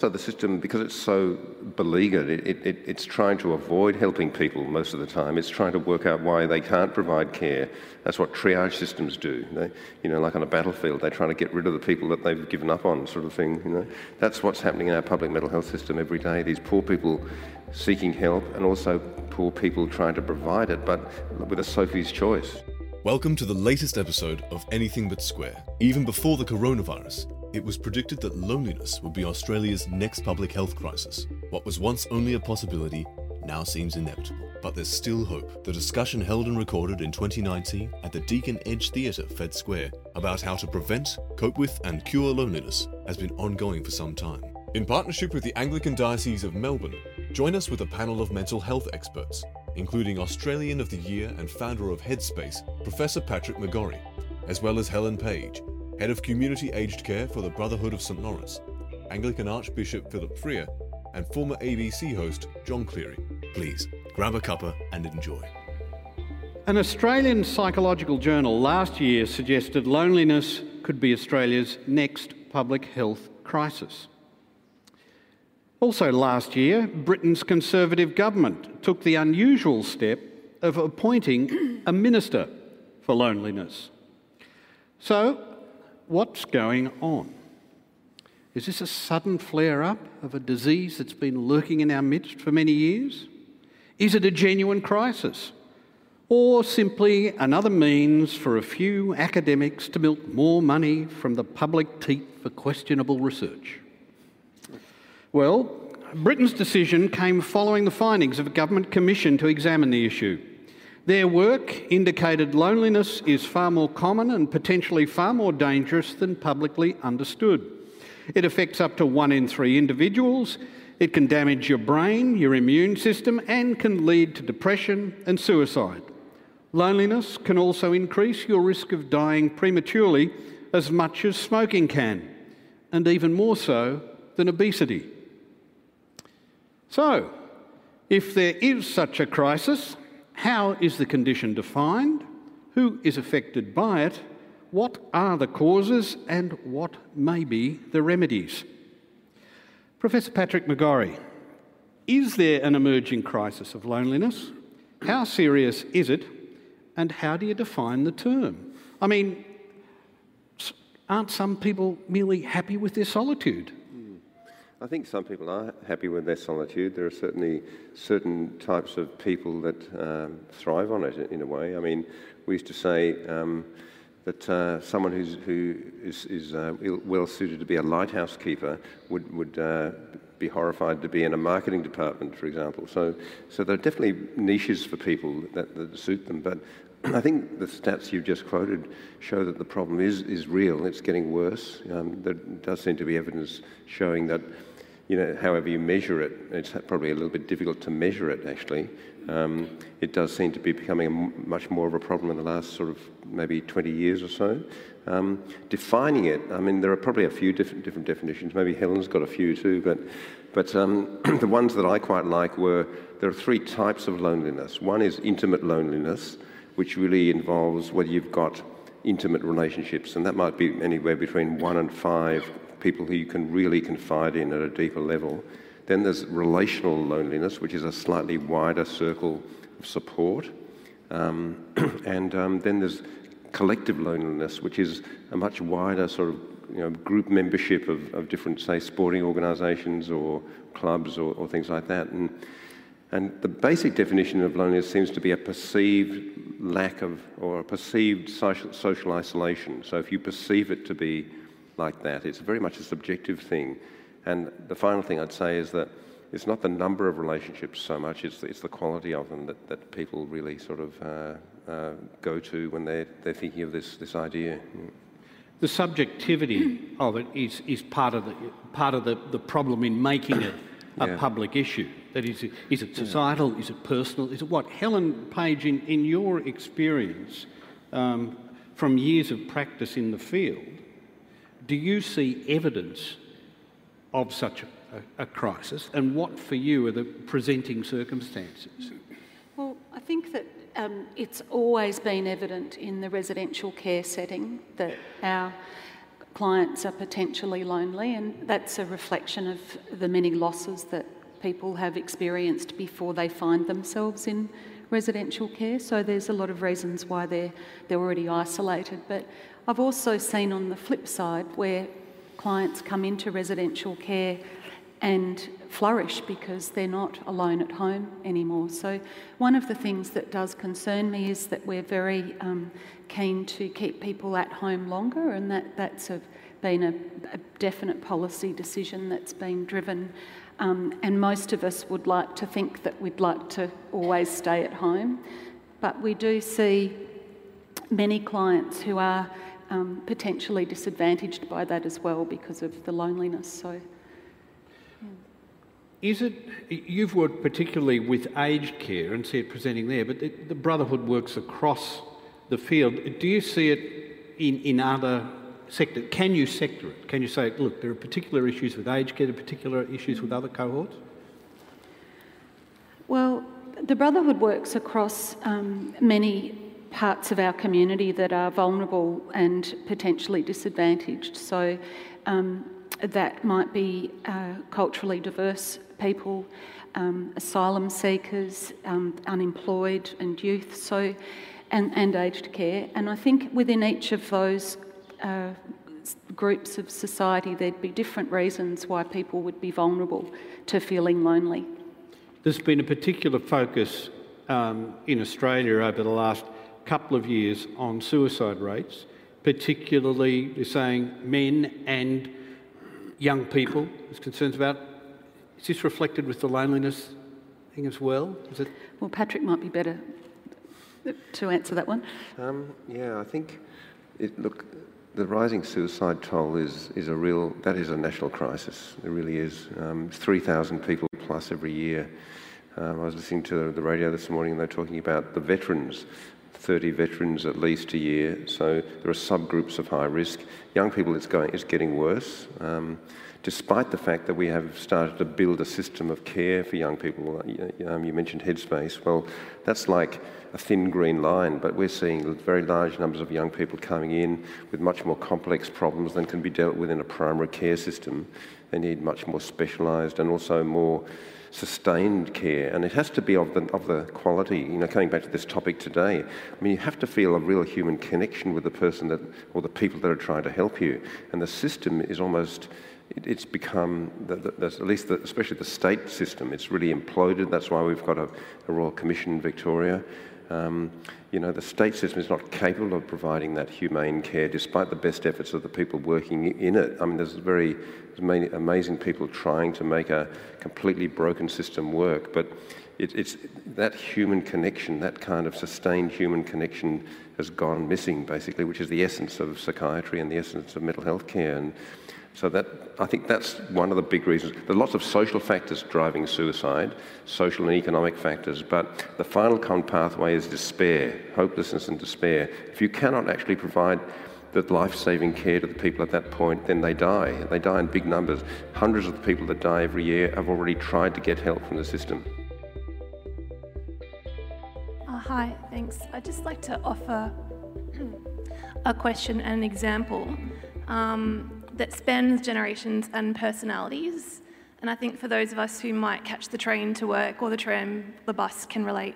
So the system, because it's so beleaguered, it, it, it's trying to avoid helping people most of the time. It's trying to work out why they can't provide care. That's what triage systems do. They, you know, like on a battlefield, they're trying to get rid of the people that they've given up on, sort of thing. You know, that's what's happening in our public mental health system every day. These poor people seeking help, and also poor people trying to provide it, but with a Sophie's choice. Welcome to the latest episode of Anything But Square. Even before the coronavirus, it was predicted that loneliness would be Australia's next public health crisis. What was once only a possibility now seems inevitable. But there's still hope. The discussion held and recorded in 2019 at the Deakin Edge Theatre, Fed Square, about how to prevent, cope with, and cure loneliness has been ongoing for some time. In partnership with the Anglican Diocese of Melbourne, join us with a panel of mental health experts, including Australian of the Year and founder of Headspace, Professor Patrick McGorry, as well as Helen Page, Head of Community Aged Care for the Brotherhood of St Laurence, Anglican Archbishop Philip Freier, and former ABC host John Cleary. Please grab a cuppa and enjoy. An Australian psychological journal last year suggested loneliness could be Australia's next public health crisis. Also, last year, Britain's Conservative government took the unusual step of appointing a minister for loneliness. So, what's going on? Is this a sudden flare up of a disease that's been lurking in our midst for many years? Is it a genuine crisis? Or simply another means for a few academics to milk more money from the public teat for questionable research? Well, Britain's decision came following the findings of a government commission to examine the issue. Their work indicated loneliness is far more common and potentially far more dangerous than publicly understood. It affects up to one in three individuals. It can damage your brain, your immune system, and can lead to depression and suicide. Loneliness can also increase your risk of dying prematurely as much as smoking can, and even more so than obesity. So, if there is such a crisis, how is the condition defined? Who is affected by it? What are the causes and what may be the remedies? Professor Patrick McGorry, is there an emerging crisis of loneliness? How serious is it? And how do you define the term? I mean, aren't some people merely happy with their solitude? I think some people are happy with their solitude. There are certainly certain types of people that um, thrive on it in a way. I mean, we used to say um, that uh, someone who's, who is, is uh, well suited to be a lighthouse keeper would, would uh, be horrified to be in a marketing department, for example. So, so there are definitely niches for people that, that suit them. But I think the stats you've just quoted show that the problem is, is real. It's getting worse. Um, there does seem to be evidence showing that you know, however you measure it, it's probably a little bit difficult to measure it actually. Um, it does seem to be becoming much more of a problem in the last sort of maybe 20 years or so. Um, defining it, I mean, there are probably a few different, different definitions. Maybe Helen's got a few too, but, but um, the ones that I quite like were there are three types of loneliness. One is intimate loneliness, which really involves whether you've got intimate relationships, and that might be anywhere between one and five people who you can really confide in at a deeper level. Then there's relational loneliness, which is a slightly wider circle of support. Um, and um, then there's collective loneliness, which is a much wider sort of you know, group membership of, of different, say, sporting organisations or clubs or, or, things like that. And, and the basic definition of loneliness seems to be a perceived lack of or a perceived social, social isolation. So if you perceive it to be like that. It's very much a subjective thing. And the final thing I'd say is that it's not the number of relationships so much, it's, it's the quality of them that, that people really sort of uh, uh, go to when they're, they're thinking of this, this idea. The subjectivity of it is, is part of, the, part of the, the problem in making it a yeah. public issue. That is, is it societal? Yeah. Is it personal? Is it what? Helen Page, in, in your experience um, from years of practice in the field, do you see evidence of such a, a, crisis, and what for you are the presenting circumstances? Well, I think that um, it's always been evident in the residential care setting that our clients are potentially lonely, and that's a reflection of the many losses that people have experienced before they find themselves in residential care. So there's a lot of reasons why they're they're already isolated. But I've also seen on the flip side where clients come into residential care and flourish because they're not alone at home anymore. So, one of the things that does concern me is that we're very um, keen to keep people at home longer, and that, that's a, been a, a, definite policy decision that's been driven. Um, and most of us would like to think that we'd like to always stay at home, but we do see many clients who are um, potentially disadvantaged by that as well because of the loneliness. So. Is it, you've worked particularly with aged care and see it presenting there, but the, the Brotherhood works across the field. Do you see it in, in other sectors? Can you sector it? Can you say, look, there are particular issues with aged care, particular issues with other cohorts? Well, the Brotherhood works across um, many parts of our community that are vulnerable and potentially disadvantaged. So um, that might be uh, culturally diverse people, um, asylum seekers, um, unemployed, and youth, so and, and aged care. And I think within each of those uh, groups of society, there'd be different reasons why people would be vulnerable to feeling lonely. There's been a particular focus um, in Australia over the last couple of years on suicide rates, particularly they're saying men and young people. There's concerns about is this reflected with the loneliness thing as well? Is it? Well, Patrick might be better to answer that one. Um, yeah, I think, it, look, the rising suicide toll is, is a real, that is a national crisis. It really is. Um, 3,000 people plus every year. Um, I was listening to the radio this morning and they're talking about the veterans 30 veterans at least a year. So there are subgroups of high risk. Young people, it's going, it's getting worse. Um, despite the fact that we have started to build a system of care for young people. Um, you mentioned Headspace. Well, that's like a thin green line, but we're seeing very large numbers of young people coming in with much more complex problems than can be dealt with in a primary care system. They need much more specialised and also more sustained care, and it has to be of the, of the quality. You know, coming back to this topic today, I mean, you have to feel a real human connection with the person that, or the people that are trying to help you, and the system is almost it's become, the, the, at least the, especially the state system, it's really imploded. That's why we've got a, a Royal Commission in Victoria. Um, you know, the state system is not capable of providing that humane care despite the best efforts of the people working in it. I mean, there's very there's amazing people trying to make a completely broken system work, but it, it's that human connection, that kind of sustained human connection has gone missing, basically, which is the essence of psychiatry and the essence of mental health care. And so that I think that's one of the big reasons. There are lots of social factors driving suicide, social and economic factors, but the final common pathway is despair, hopelessness and despair. If you cannot actually provide the life-saving care to the people at that point, then they die. They die in big numbers. Hundreds of the people that die every year have already tried to get help from the system. Uh, hi, thanks. I'd just like to offer a question and an example. Um, that spans generations and personalities. And I think for those of us who might catch the train to work or the tram, the bus can relate.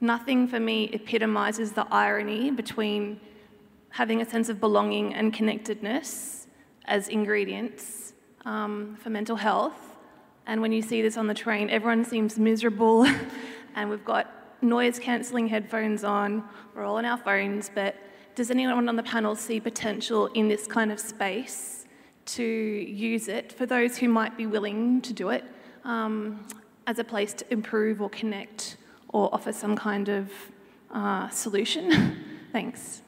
Nothing for me epitomises the irony between having a sense of belonging and connectedness as ingredients um, for mental health. And when you see this on the train, everyone seems miserable, and we've got noise cancelling headphones on, we're all on our phones, but does anyone on the panel see potential in this kind of space? To use it for those who might be willing to do it um, as a place to improve or connect or offer some kind of uh, solution. Thanks.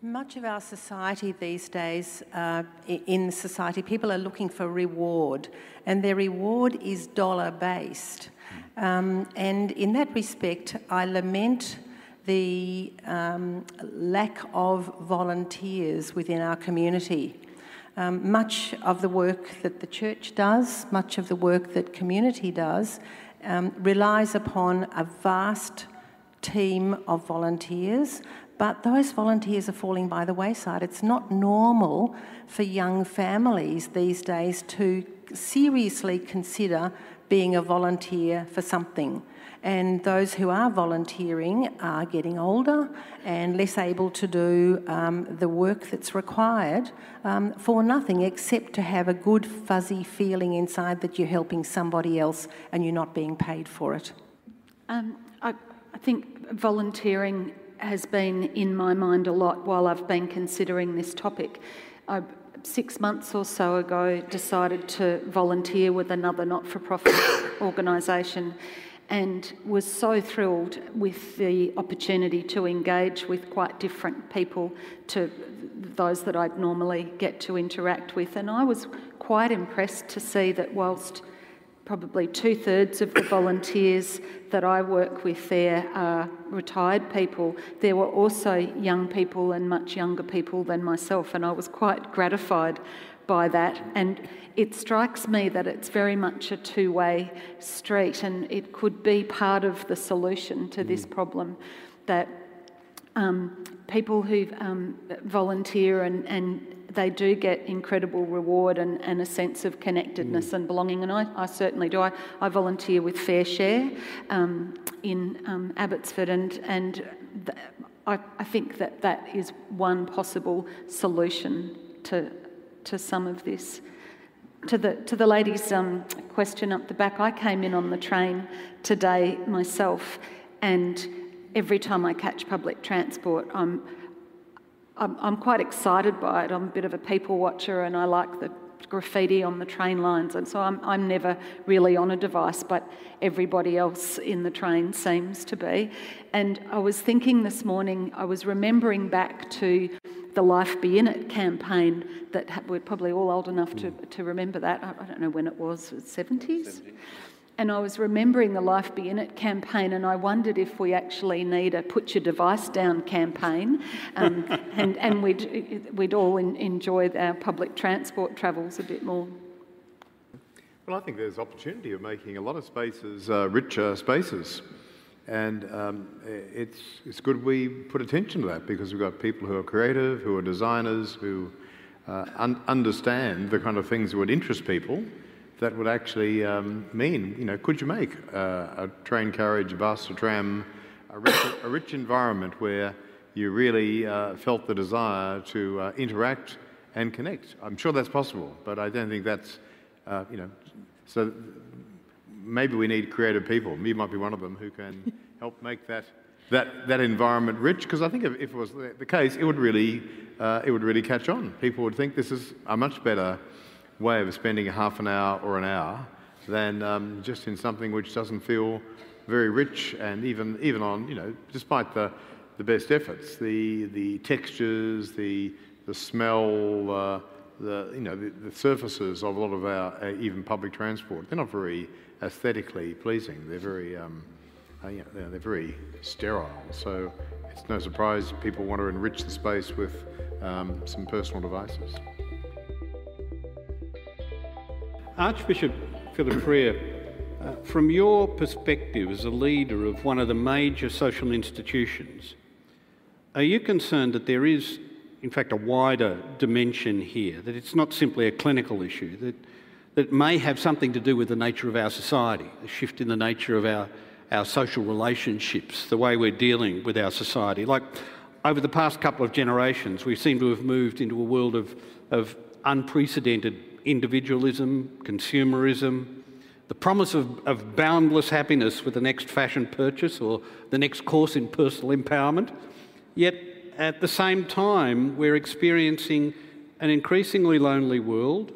Much of our society these days, uh, in society, people are looking for reward, and their reward is dollar based. Um, and in that respect, I lament the um, lack of volunteers within our community. Um, much of the work that the church does, much of the work that community does, um, relies upon a vast team of volunteers, but those volunteers are falling by the wayside. It's not normal for young families these days to seriously consider being a volunteer for something. And those who are volunteering are getting older and less able to do um, the work that's required um, for nothing except to have a good fuzzy feeling inside that you're helping somebody else and you're not being paid for it. Um, I, I think volunteering has been in my mind a lot while I've been considering this topic. I, six months or so ago, decided to volunteer with another not for profit organisation and was so thrilled with the opportunity to engage with quite different people to those that I'd normally get to interact with. And I was quite impressed to see that whilst probably two thirds of the volunteers that I work with there are retired people. There were also young people and much younger people than myself, and I was quite gratified by that. And it strikes me that it's very much a two way street, and it could be part of the solution to this mm. problem that um, people who um, volunteer and, and they do get incredible reward and, and a sense of connectedness mm. and belonging, and I, I, certainly do. I, I volunteer with FareShare um, in um, Abbotsford, and, and th- I, I think that that is one possible solution to, to some of this. To the, to the lady's um, question up the back, I came in on the train today myself, and every time I catch public transport, I'm I'm, I'm quite excited by it. I'm a bit of a people watcher and I like the graffiti on the train lines, and so I'm, I'm never really on a device, but everybody else in the train seems to be. And I was thinking this morning, I was remembering back to the Life Be In It campaign that we're probably all old enough to, to remember that. I, I don't know when it was, 70s? 70s and I was remembering the Life Be In It campaign, and I wondered if we actually need a put your device down campaign, um, and, and we'd, we'd all in, enjoy our public transport travels a bit more. Well, I think there's opportunity of making a lot of spaces uh, richer spaces. And um, it's, it's good we put attention to that because we've got people who are creative, who are designers, who uh, un- understand the kind of things that would interest people that would actually um, mean, you know, could you make uh, a train carriage, a bus, a tram, a rich, a rich environment where you really uh, felt the desire to uh, interact and connect? I'm sure that's possible, but I don't think that's, uh, you know, so maybe we need creative people. You might be one of them who can help make that. That, that environment rich, because I think if, if, it was the case, it would really uh, it would really catch on. People would think this is a much better way of spending a half an hour or an hour than um, just in something which doesn't feel very rich and even, even on, you know, despite the, the best efforts, the, the textures, the, the smell, uh, the, you know, the, the, surfaces of a lot of our uh, even public transport, they're not very aesthetically pleasing. They're very, um, uh, know, they're very sterile. So it's no surprise people want to enrich the space with um, some personal devices. Archbishop Philip Freier, uh, from your perspective as a leader of one of the major social institutions, are you concerned that there is, in fact, a wider dimension here, that it's not simply a clinical issue, that, that may have something to do with the nature of our society, a shift in the nature of our, our social relationships, the way we're dealing with our society? Like, over the past couple of generations, we seem to have moved into a world of, of unprecedented individualism, consumerism, the promise of, of boundless happiness with the next fashion purchase or the next course in personal empowerment. Yet at the same time, we're experiencing an increasingly lonely world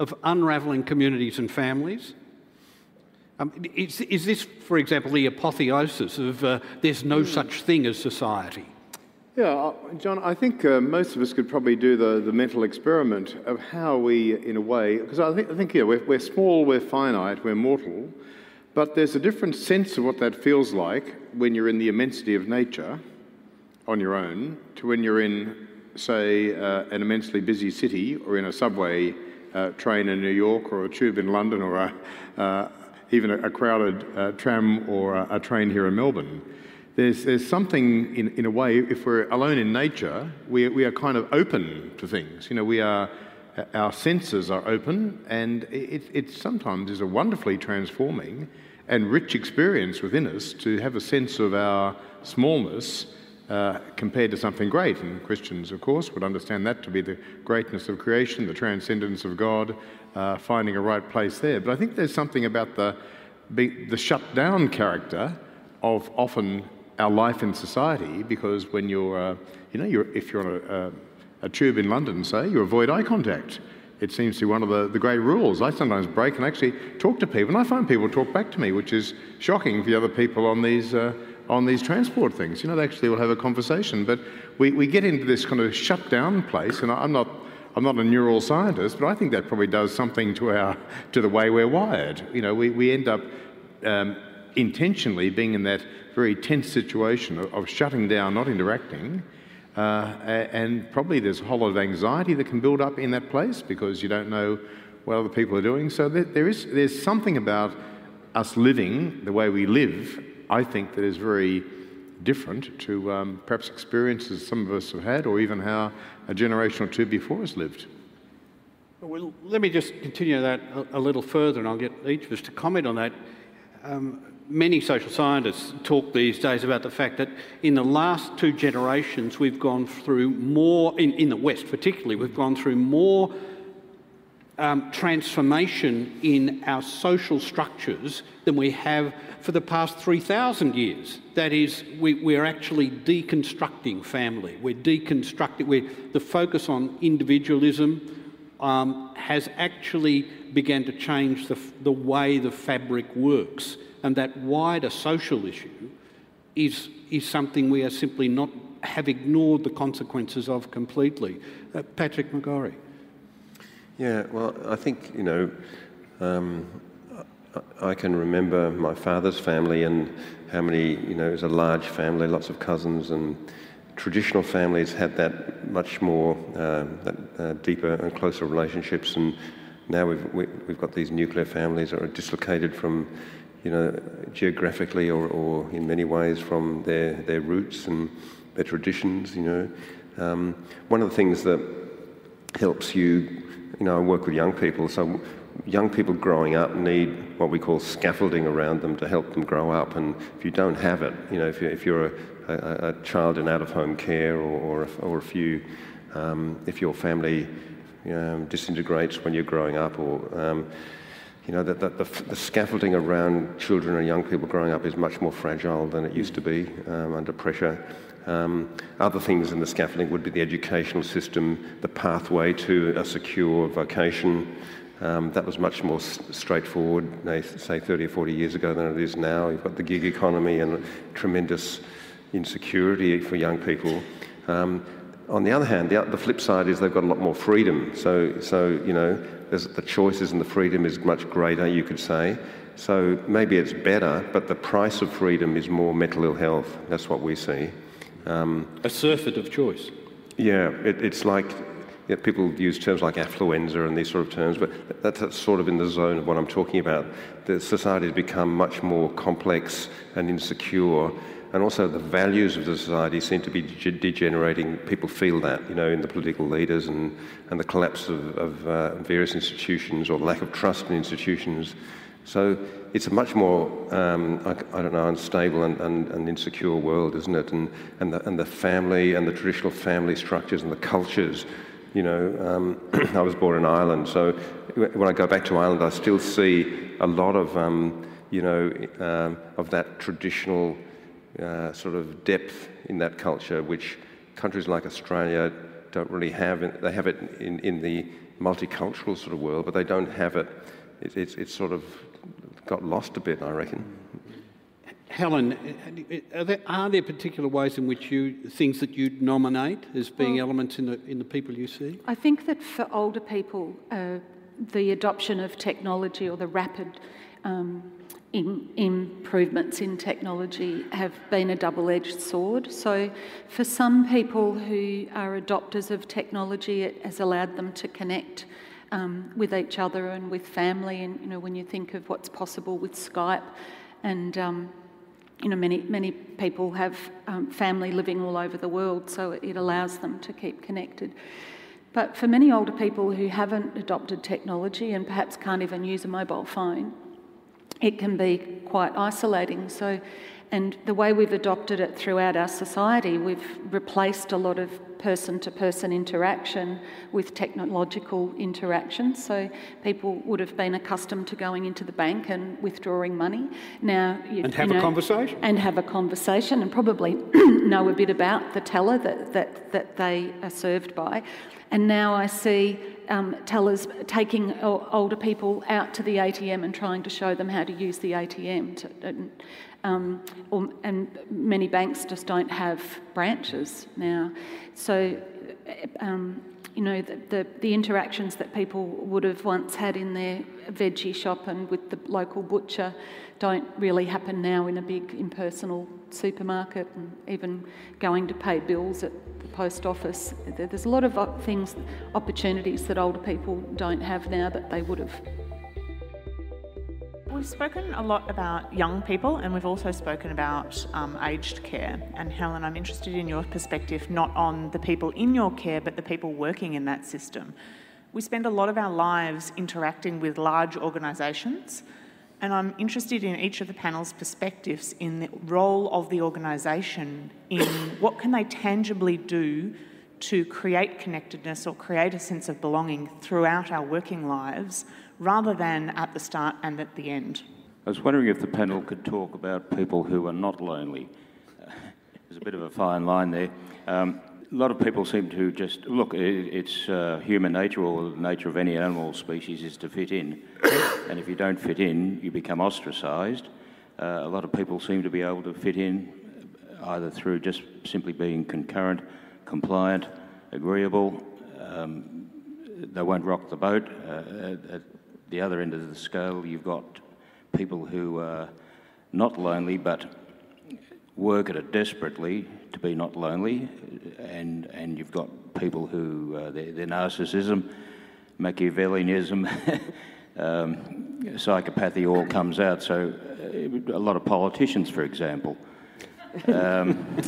of unravelling communities and families. Um, is, is, this, for example, the apotheosis of uh, there's no such thing as society? Yeah, uh, John, I think uh, most of us could probably do the, the mental experiment of how we, in a way, because I think, I think yeah, we're, we're small, we're finite, we're mortal, but there's a different sense of what that feels like when you're in the immensity of nature on your own to when you're in, say, uh, an immensely busy city or in a subway uh, train in New York or a tube in London or a, uh, even a, a crowded uh, tram or a, a train here in Melbourne there's, there's something in, in a way, if we're alone in nature, we, we are kind of open to things. You know, we are, our senses are open, and it, it sometimes is a wonderfully transforming and rich experience within us to have a sense of our smallness uh, compared to something great. And Christians, of course, would understand that to be the greatness of creation, the transcendence of God, uh, finding a right place there. But I think there's something about the, the shut down character of often our life in society because when you're, uh, you know, you're, if you're on a, a, a, tube in London, say, you avoid eye contact. It seems to be one of the, the great rules. I sometimes break and actually talk to people, and I find people talk back to me, which is shocking for the other people on these, uh, on these transport things. You know, they actually will have a conversation. But we, we get into this kind of shut down place, and I'm not, I'm not a neural scientist, but I think that probably does something to, our, to the way we're wired. You know, we, we end up um, intentionally being in that very tense situation of, of shutting down, not interacting. Uh, and probably there's a whole lot of anxiety that can build up in that place because you don't know what other people are doing. So there, there is, there's something about us living the way we live, I think, that is very different to um, perhaps experiences some of us have had or even how a generation or two before us lived. Well, let me just continue that a, a little further and I'll get each of us to comment on that. Um, many social scientists talk these days about the fact that in the last two generations we've gone through more, in, in the West particularly, we've gone through more um, transformation in our social structures than we have for the past 3,000 years. That is, we, are actually deconstructing family. We're deconstructing, we're, the focus on individualism um, has actually began to change the, the way the fabric works and that wider social issue is, is something we are simply not have ignored the consequences of completely. Uh, Patrick McGorry. Yeah, well, I think, you know, um, I can remember my father's family and how many, you know, it was a large family, lots of cousins, and traditional families had that much more, uh, that uh, deeper and closer relationships. And now we've, we, have we have got these nuclear families that are dislocated from you know, geographically or, or in many ways from their, their roots and their traditions, you know. Um, one of the things that helps you, you know, I work with young people, so young people growing up need what we call scaffolding around them to help them grow up. And if you don't have it, you know, if you're, if you're a, a, a child in out-of-home care or, or, a, or a few, um, if your family um, disintegrates when you're growing up or um, you know, that, that the, the, scaffolding around children and young people growing up is much more fragile than it used to be um, under pressure. Um, other things in the scaffolding would be the educational system, the pathway to a secure vocation. Um, that was much more s- straightforward, say 30 or 40 years ago, than it is now. You've got the gig economy and tremendous insecurity for young people. Um, on the other hand, the, the, flip side is they've got a lot more freedom. So, so you know, the choices and the freedom is much greater, you could say. So maybe it's better, but the price of freedom is more mental ill health. That's what we see. Um, a surfeit of choice. Yeah, it, it's like yeah, people use terms like affluenza and these sort of terms, but that's sort of in the zone of what I'm talking about. The society has become much more complex and insecure and also the values of the society seem to be degenerating. People feel that, you know, in the political leaders and, and the collapse of, of uh, various institutions or lack of trust in institutions. So it's a much more, um, I, I, don't know, unstable and, and, and, insecure world, isn't it? And, and, the, and the family and the traditional family structures and the cultures. You know, um, I was born in Ireland, so when I go back to Ireland, I still see a lot of, um, you know, um, of that traditional uh, sort of depth in that culture, which countries like Australia don't really have. They have it in, in the multicultural sort of world, but they don't have it. it it's, it's sort of got lost a bit, I reckon. Helen, are there, are there, particular ways in which you things that you'd nominate as being well, elements in the in the people you see? I think that for older people, uh, the adoption of technology or the rapid um, in, improvements in technology have been a double edged sword. So, for some people who are adopters of technology, it has allowed them to connect um, with each other and with family. And, you know, when you think of what's possible with Skype and um, you know, many, many people have um, family living all over the world, so it allows them to keep connected. But for many older people who haven't adopted technology and perhaps can't even use a mobile phone, it can be quite isolating. So, and the way we've adopted it throughout our society, we've replaced a lot of person to person interaction with technological interaction. So people would have been accustomed to going into the bank and withdrawing money. Now you, and have you know, a conversation. And have a conversation and probably know a bit about the teller that, that, that they are served by. And now I see um, tellers taking older people out to the ATM and trying to show them how to use the ATM. To, and, um, or, and many banks just don't have branches now. So, um, you know, the, the, the, interactions that people would have once had in their veggie shop and with the local butcher don't really happen now in a big impersonal supermarket and even going to pay bills at the post office. There's a lot of things, opportunities that older people don't have now that they would have. We've spoken a lot about young people and we've also spoken about um, aged care. And Helen, I'm interested in your perspective not on the people in your care but the people working in that system. We spend a lot of our lives interacting with large organisations and I'm interested in each of the panel's perspectives in the role of the organisation in what can they tangibly do to create connectedness or create a sense of belonging throughout our working lives rather than at the start and at the end. I was wondering if the panel could talk about people who are not lonely. there's a bit of a fine line there. Um, a lot of people seem to just look. It's uh, human nature, or the nature of any animal species, is to fit in. and if you don't fit in, you become ostracised. Uh, a lot of people seem to be able to fit in either through just simply being concurrent, compliant, agreeable. Um, they won't rock the boat. Uh, the other end of the scale, you've got people who are not lonely but work at it desperately to be not lonely, and, and you've got people who, uh, their, their narcissism, Machiavellianism, um, psychopathy all comes out. So, uh, a lot of politicians, for example. Um,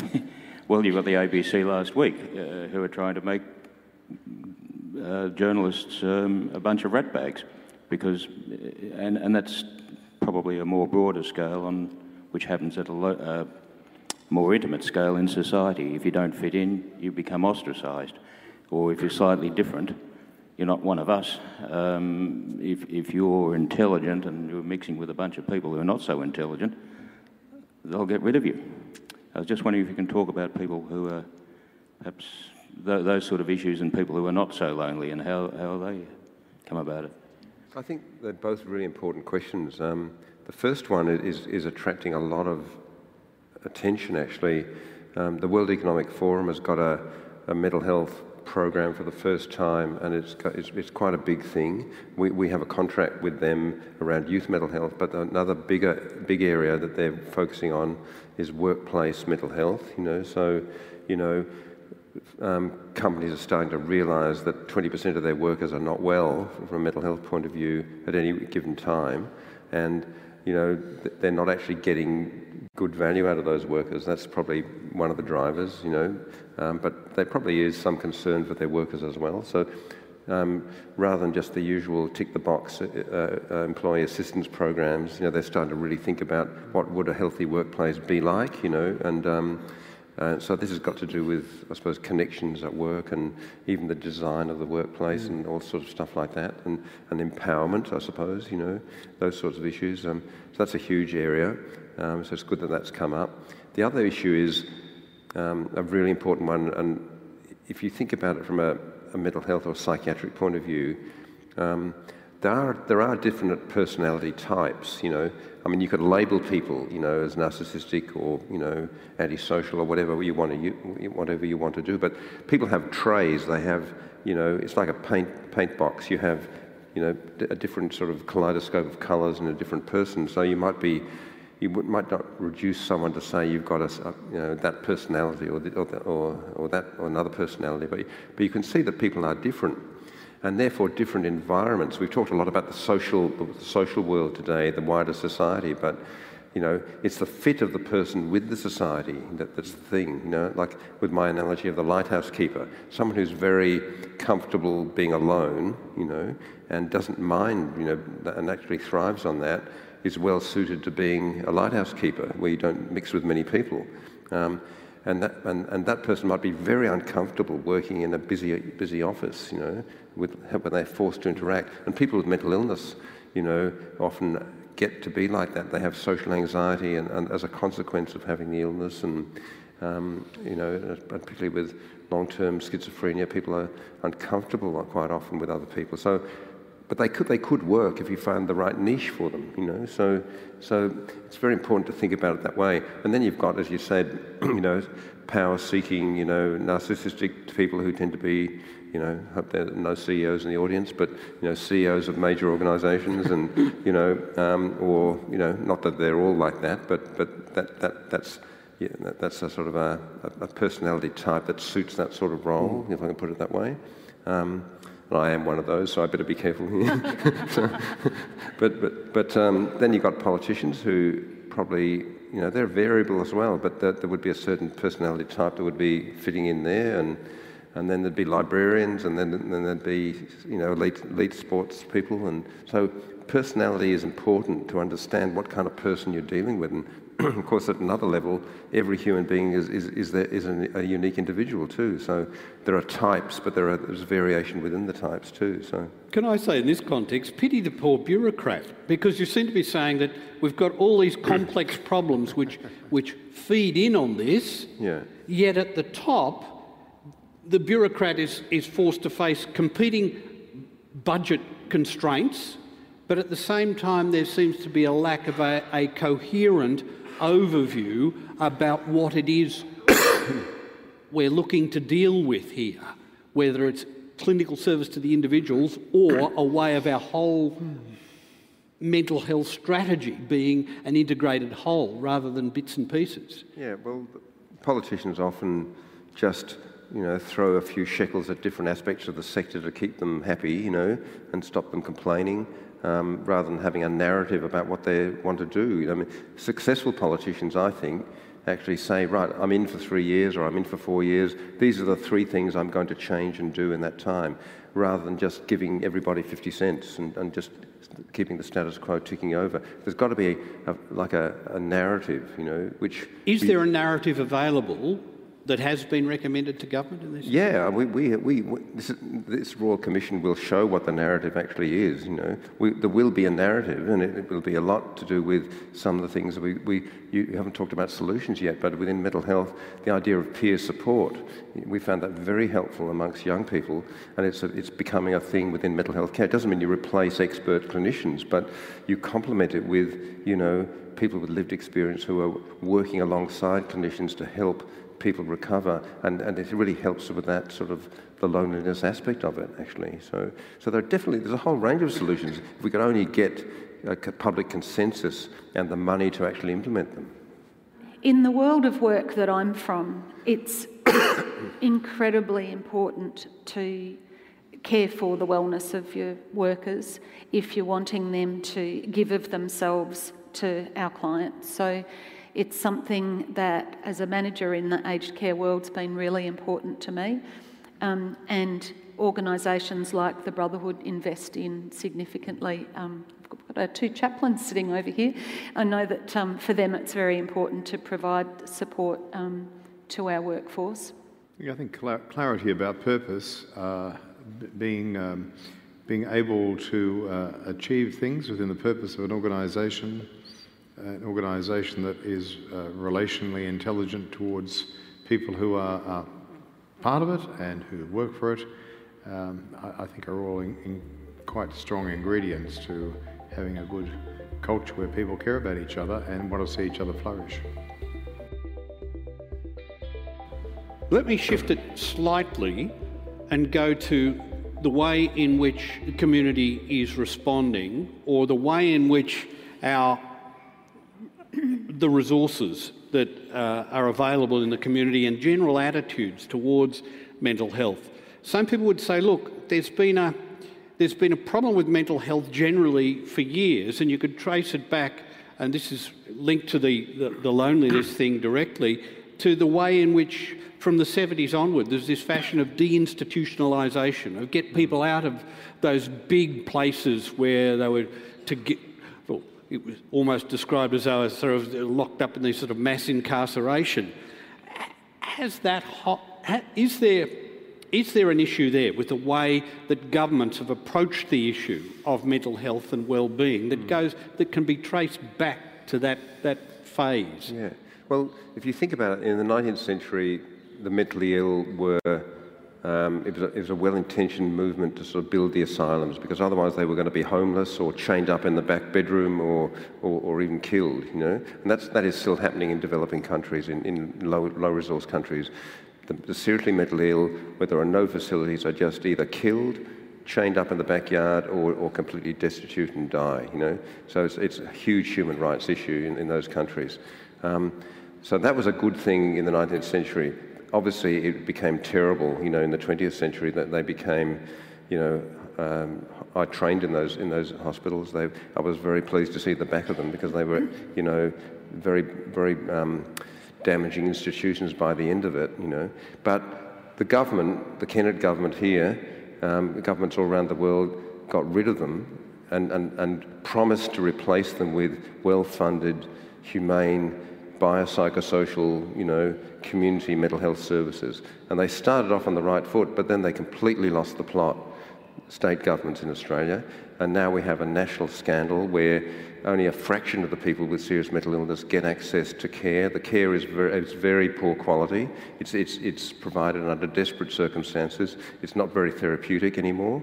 well, you've got the ABC last week uh, who are trying to make uh, journalists um, a bunch of ratbags because, and, and that's probably a more broader scale on which happens at a lo- uh, more intimate scale in society. If you don't fit in, you become ostracised. Or if you're slightly different, you're not one of us. Um, if, if you're intelligent and you're mixing with a bunch of people who are not so intelligent, they'll get rid of you. I was just wondering if you can talk about people who are perhaps th- those sort of issues and people who are not so lonely and how, how they come about it. I think they're both really important questions. Um, the first one is, is attracting a lot of attention, actually. Um, the World Economic Forum has got a, a, mental health program for the first time, and it's, it's, it's, quite a big thing. We, we have a contract with them around youth mental health, but another bigger big area that they're focusing on is workplace mental health. You know, so you know. Um, companies are starting to realise that 20% of their workers are not well from a mental health point of view at any given time, and you know they're not actually getting good value out of those workers. That's probably one of the drivers, you know. Um, but there probably is some concern for their workers as well. So um, rather than just the usual tick the box uh, uh, employee assistance programs, you know, they're starting to really think about what would a healthy workplace be like, you know, and um, uh, so this has got to do with, I suppose, connections at work and even the design of the workplace mm. and all sorts of stuff like that, and, and empowerment, I suppose, you know, those sorts of issues. Um, so that's a huge area. Um, so it's good that that's come up. The other issue is um, a really important one, and if you think about it from a, a mental health or psychiatric point of view, um, there are there are different personality types. You know, I mean, you could label people, you know, as narcissistic or you know antisocial or whatever you want to whatever you want to do. But people have traits. They have, you know, it's like a paint paint box. You have, you know, a different sort of kaleidoscope of colours and a different person. So you might be you might not reduce someone to say you've got a, you know, that personality or, the, or, the, or, or, that or another personality, but, but you can see that people are different and therefore different environments. We've talked a lot about the social, the social world today, the wider society, but you know, it's the fit of the person with the society that, that's the thing. You know, like with my analogy of the lighthouse keeper, someone who's very comfortable being alone, you know, and doesn't mind, you know, and actually thrives on that, is well suited to being a lighthouse keeper where you don't mix with many people. Um, and that, and, and that person might be very uncomfortable working in a busy, busy office, you know, with, when they're forced to interact. And people with mental illness, you know, often get to be like that. They have social anxiety, and, and as a consequence of having the illness, and um, you know, particularly with long-term schizophrenia, people are uncomfortable quite often with other people. So, but they could they could work if you found the right niche for them. You know, so so it's very important to think about it that way. And then you've got, as you said, you know, power-seeking, you know, narcissistic people who tend to be you know, hope there are no CEOs in the audience, but you know, CEOs of major organisations, and you know, um, or you know, not that they're all like that, but but that that that's yeah, that, that's a sort of a, a, personality type that suits that sort of role, mm. if I can put it that way. Um, and I am one of those, so I better be careful here. but but but um, then you've got politicians who probably you know they're variable as well, but there, there would be a certain personality type that would be fitting in there and and then there'd be librarians, and then, then there'd be you know elite, elite sports people, and so personality is important to understand what kind of person you're dealing with. And of course, at another level, every human being is, is, is, there, is an, a unique individual too. So there are types, but there are, there's variation within the types too. So can I say in this context, pity the poor bureaucrat, because you seem to be saying that we've got all these complex problems which which feed in on this. Yeah. Yet at the top, the bureaucrat is, is forced to face competing budget constraints, but at the same time, there seems to be a lack of a, a coherent overview about what it is we're looking to deal with here, whether it's clinical service to the individuals or a way of our whole mental health strategy being an integrated whole rather than bits and pieces. Yeah, well, politicians often just you know, throw a few shekels at different aspects of the sector to keep them happy, you know, and stop them complaining, um, rather than having a narrative about what they want to do. I mean, successful politicians, I think, actually say, right, I'm in for three years or I'm in for four years. These are the three things I'm going to change and do in that time, rather than just giving everybody 50 cents and, and just keeping the status quo ticking over. There's got to be a, like a, a narrative, you know, which... Is there a narrative available that has been recommended to government in this? Yeah, we, we, we, this, this, Royal Commission will show what the narrative actually is. You know, we, there will be a narrative, and it, it, will be a lot to do with some of the things that we, we you haven't talked about solutions yet, but within mental health, the idea of peer support, we found that very helpful amongst young people, and it's, a, it's becoming a thing within mental health care. It doesn't mean you replace expert clinicians, but you complement it with, you know, people with lived experience who are working alongside clinicians to help people recover, and, and it really helps with that sort of the loneliness aspect of it, actually. So, so there are definitely there's a whole range of solutions if we could only get uh, a public consensus and the money to actually implement them. In the world of work that I'm from, it's incredibly important to care for the wellness of your workers if you're wanting them to give of themselves to our clients. So it's something that, as a manager in the aged care world, has been really important to me. Um, and organisations like the Brotherhood invest in significantly. Um, I've got uh, two chaplains sitting over here. I know that um, for them it's very important to provide support um, to our workforce. I think clarity about purpose, uh, being, um, being able to uh, achieve things within the purpose of an organisation, an organisation that is uh, relationally intelligent towards people who are, are, part of it and who work for it, um, I, I, think are all in, in quite strong ingredients to having a good culture where people care about each other and want to see each other flourish. Let me shift it slightly and go to the way in which the community is responding or the way in which our the resources that uh, are available in the community and general attitudes towards mental health. Some people would say, look, there's been a there's been a problem with mental health generally for years, and you could trace it back and this is linked to the, the, the loneliness thing directly, to the way in which, from the 70s onward, there's this fashion of deinstitutionalisation, of get people out of those big places where they were to get. It was almost described as though sort of locked up in this sort of mass incarceration. Has that hot, is there is there an issue there with the way that governments have approached the issue of mental health and well-being that mm. goes that can be traced back to that that phase? Yeah. Well, if you think about it, in the 19th century, the mentally ill were um, it, was a, it was a well-intentioned movement to sort of build the asylums because otherwise they were going to be homeless or chained up in the back bedroom or, or, or even killed, you know. And that's, that is still happening in developing countries, in, in low, low resource countries. The, the seriously mentally ill, where there are no facilities, are just either killed, chained up in the backyard, or, or completely destitute and die, you know. So it's, it's a huge human rights issue in, in those countries. Um, so that was a good thing in the 19th century obviously it became terrible, you know, in the 20th century that they became, you know, um, I trained in those in those hospitals. They, I was very pleased to see the back of them because they were, you know, very very um, damaging institutions by the end of it, you know. But the government, the Kennett government here, um, governments all around the world got rid of them and, and, and promised to replace them with well-funded, humane biopsychosocial, you know, community mental health services. And they started off on the right foot, but then they completely lost the plot, state governments in Australia. And now we have a national scandal where only a fraction of the people with serious mental illness get access to care. The care is very, it's very poor quality. It's, it's, it's provided under desperate circumstances. It's not very therapeutic anymore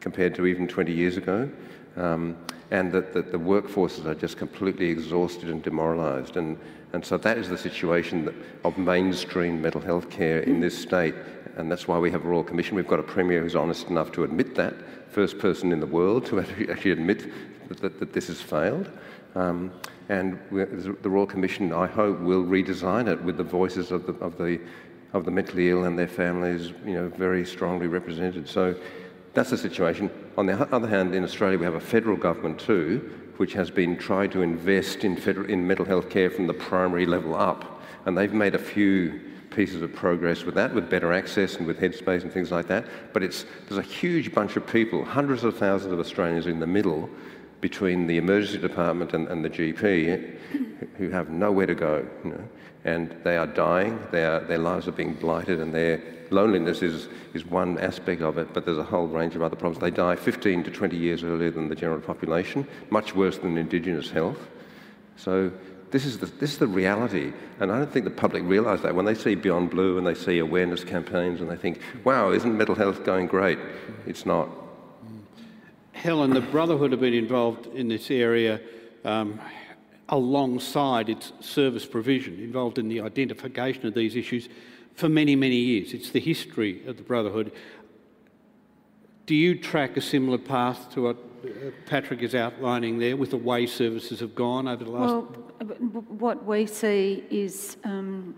compared to even 20 years ago. Um, and that, that the workforces are just completely exhausted and demoralised. And, and so that is the situation of mainstream mental health care in this state. And that's why we have a Royal Commission. We've got a Premier who's honest enough to admit that, first person in the world to actually admit that, that, that this has failed. Um, and the Royal Commission, I hope, will redesign it with the voices of the, of the, of the mentally ill and their families, you know, very strongly represented. So that's the situation. On the other hand, in Australia, we have a federal government too, which has been trying to invest in, federal, in mental health care from the primary level up. And they've made a few pieces of progress with that, with better access and with headspace and things like that. But it's, there's a huge bunch of people, hundreds of thousands of Australians in the middle between the emergency department and, and the GP who have nowhere to go. You know? And they are dying, they are, their lives are being blighted, and their loneliness is, is one aspect of it, but there's a whole range of other problems. They die 15 to 20 years earlier than the general population, much worse than Indigenous health. So this is, the, this is the reality, and I don't think the public realise that. When they see Beyond Blue and they see awareness campaigns and they think, wow, isn't mental health going great? It's not. Helen, the Brotherhood have been involved in this area um, alongside its service provision, involved in the identification of these issues for many, many years. It's the history of the Brotherhood. Do you track a similar path to what uh, Patrick is outlining there with the way services have gone over the last? Well, what we see is um,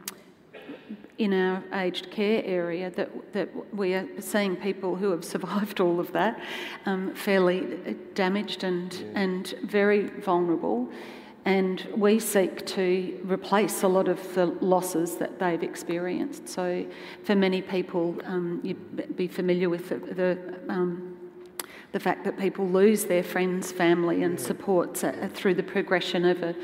in our aged care area that, that we are seeing people who have survived all of that um, fairly damaged and, yeah. and very vulnerable and we seek to replace a lot of the losses that they've experienced. So, for many people, um, you'd be familiar with the, the, um, the, fact that people lose their friends, family, and supports uh, through the progression of, a,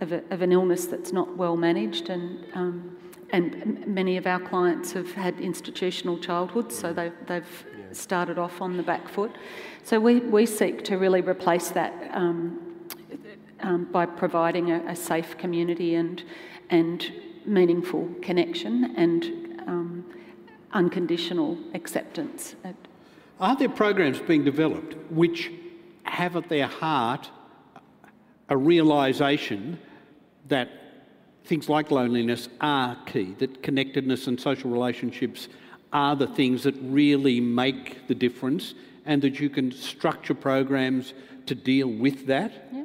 of, a, of, an illness that's not well managed. And, um, and many of our clients have had institutional childhood, so they've, they've started off on the back foot. So, we, we seek to really replace that um, by providing a, a, safe community and, and meaningful connection and um, unconditional acceptance. Are there programs being developed which have at their heart a realisation that things like loneliness are key, that connectedness and social relationships are the things that really make the difference, and that you can structure programs to deal with that? Yeah.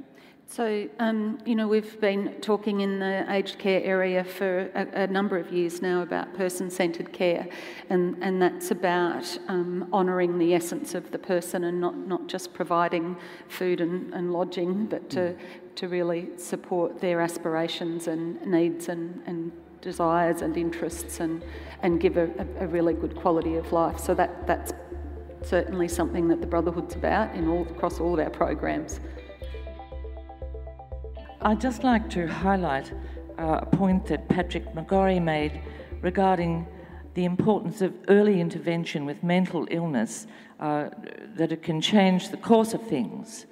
So, um, you know, we've been talking in the aged care area for a, a number of years now about person centred care, and, and that's about um, honouring the essence of the person and not, not just providing food and, and lodging, but to to really support their aspirations and needs and, and desires and interests and, and give a, a really good quality of life. So that, that's certainly something that the Brotherhood's about in all, across all of our programs. I'd just like to highlight uh, a point that Patrick McGorry made regarding the importance of early intervention with mental illness, uh, that it can change the course of things.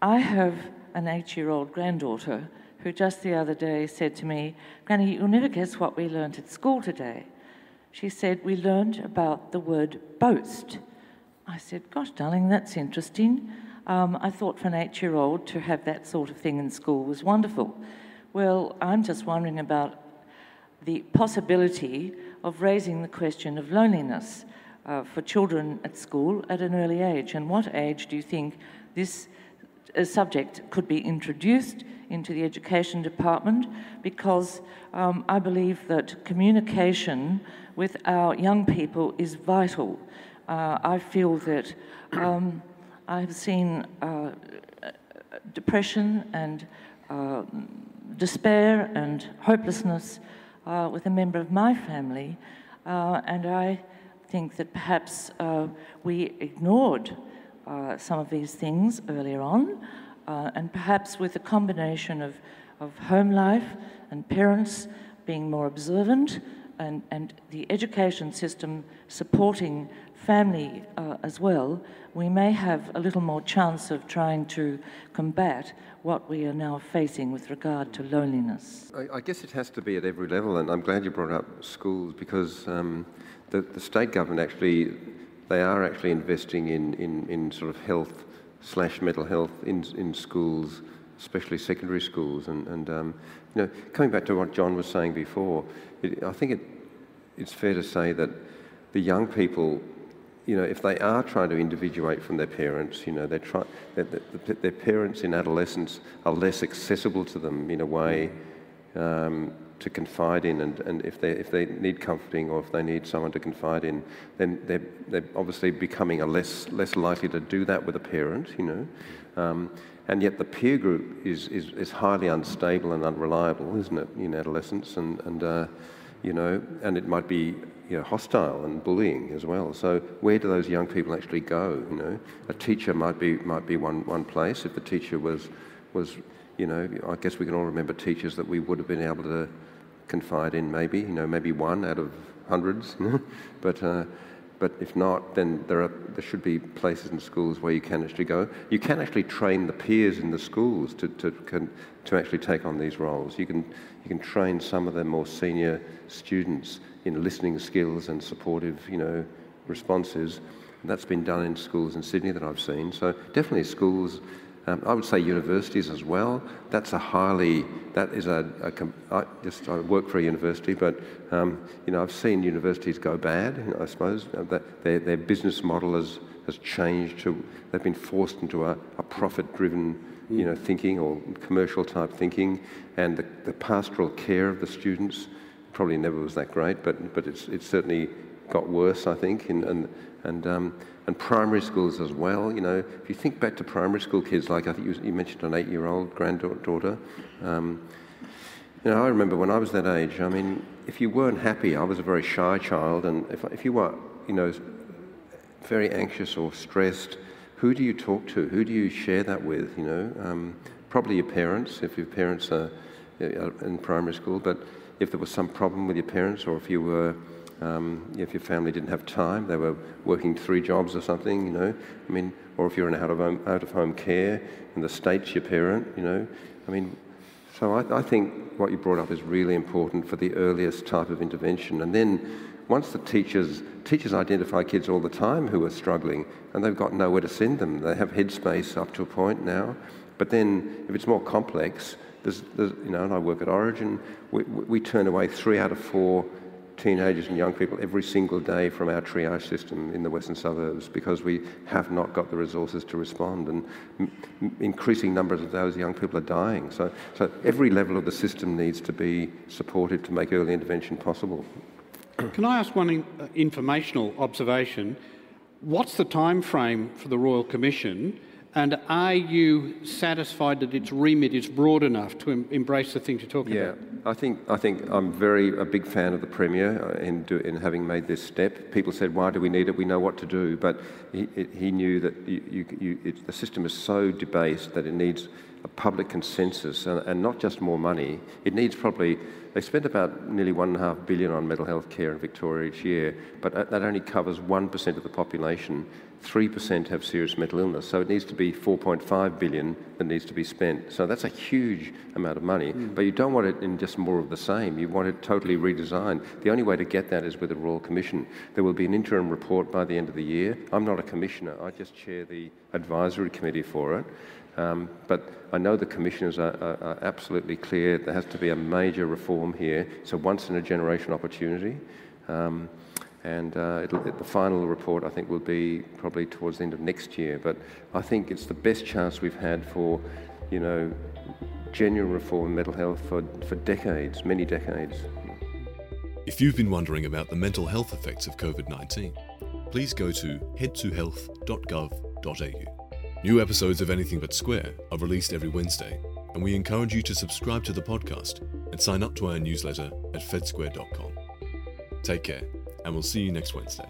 I have an eight year old granddaughter who just the other day said to me, Granny, you'll never guess what we learnt at school today. She said, We learnt about the word boast. I said, Gosh, darling, that's interesting. Um, I thought for an eight year old to have that sort of thing in school was wonderful. Well, I'm just wondering about the possibility of raising the question of loneliness uh, for children at school at an early age. And what age do you think this uh, subject could be introduced into the education department? Because um, I believe that communication with our young people is vital. Uh, I feel that um, I've seen uh, depression and uh, despair and hopelessness uh, with a member of my family, uh, and I think that perhaps uh, we ignored some of these things earlier on, and perhaps with a combination of, of home life and parents being more observant and, and the education system supporting family uh, as well, we may have a little more chance of trying to combat what we are now facing with regard to loneliness. I, I guess it has to be at every level, and I'm glad you brought up schools because um, the, the state government actually, they are actually investing in, in, in sort of health slash mental health in, in schools, especially secondary schools. And, and um, you know, coming back to what John was saying before, it, I think it, it's fair to say that the young people you know, if they are trying to individuate from their parents, you know, they're try, they're, they're, their parents in adolescence are less accessible to them in a way um, to confide in. And, and if, they, if they need comforting or if they need someone to confide in, then they're, they're obviously becoming a less, less likely to do that with a parent, you know. Um, and yet the peer group is, is, is highly unstable and unreliable, isn't it, in adolescence? And, and uh, you know, and it might be you know, hostile and bullying as well. So where do those young people actually go? You know, a teacher might be might be one one place. If the teacher was was you know, I guess we can all remember teachers that we would have been able to confide in. Maybe you know, maybe one out of hundreds. but uh, but if not, then there are there should be places in schools where you can actually go. You can actually train the peers in the schools to to can, to actually take on these roles. You can you can train some of the more senior students in listening skills and supportive, you know, responses. And that's been done in schools in Sydney that I've seen. So definitely schools. Um, I would say universities as well. That's a highly, that is a, a I just I work for a university, but um, you know I've seen universities go bad. You know, I suppose uh, that their, their business model has has changed to they've been forced into a, a profit-driven you know thinking or commercial type thinking, and the, the pastoral care of the students probably never was that great, but, but it's, it's certainly got worse, I think, in, and, and, um, and primary schools as well. You know, if you think back to primary school kids, like I think you, you mentioned an eight-year-old granddaughter, um, you know, I remember when I was that age, I mean, if you weren't happy, I was a very shy child, and if, if you were, you know, very anxious or stressed, who do you talk to? Who do you share that with, you know? Um, probably your parents, if your parents are in primary school, but if there was some problem with your parents or if you were um, if your family didn't have time, they were working three jobs or something, you know. I mean, or if you're in out of home, out of home care and the state's your parent, you know. I mean, so I, I think what you brought up is really important for the earliest type of intervention. And then once the teachers teachers identify kids all the time who are struggling and they've got nowhere to send them. They have headspace up to a point now, but then if it's more complex, there's, there's, you know, and I work at Orygen, we, we turn away three out of four teenagers and young people every single day from our triage system in the western suburbs because we have not got the resources to respond. And increasing numbers of those young people are dying. So, so every level of the system needs to be supported to make early intervention possible. Can i ask one in, uh, informational observation? What's the time frame for the royal commission And are you satisfied that its remit is broad enough to em- embrace the things you're talking Yeah, about? I think I think I'm very a big fan of the premier uh, in do, in having made this step. People said, "Why do we need it? We know what to do." But he, he knew that you, you, you, it, the system is so debased that it needs a public consensus and, and not just more money. It needs probably they spend about nearly one and a half billion on mental health care in Victoria each year, but that- that only covers one percent of the population. 3% have serious mental illness, so it needs to be 4.5 billion that needs to be spent. So that's a huge amount of money, hmm. but you don't want it in just more of the same. You want it totally redesigned. The only way to get that is with a Royal Commission. There will be an interim report by the end of the year. I'm not a commissioner, I just chair the advisory committee for it. Um, but I know the commissioners are, are, are absolutely clear there has to be a major reform here. It's a once in a generation opportunity. Um, and uh, it, the final report, I think, will be probably towards the end of next year. But I think it's the best chance we've had for, you know, genuine reform in mental health for, for decades, many decades. If you've been wondering about the mental health effects of COVID 19, please go to head2health.gov.au. New episodes of Anything But Square are released every Wednesday, and we encourage you to subscribe to the podcast and sign up to our newsletter at fedsquare.com. Take care, and we'll see you next Wednesday.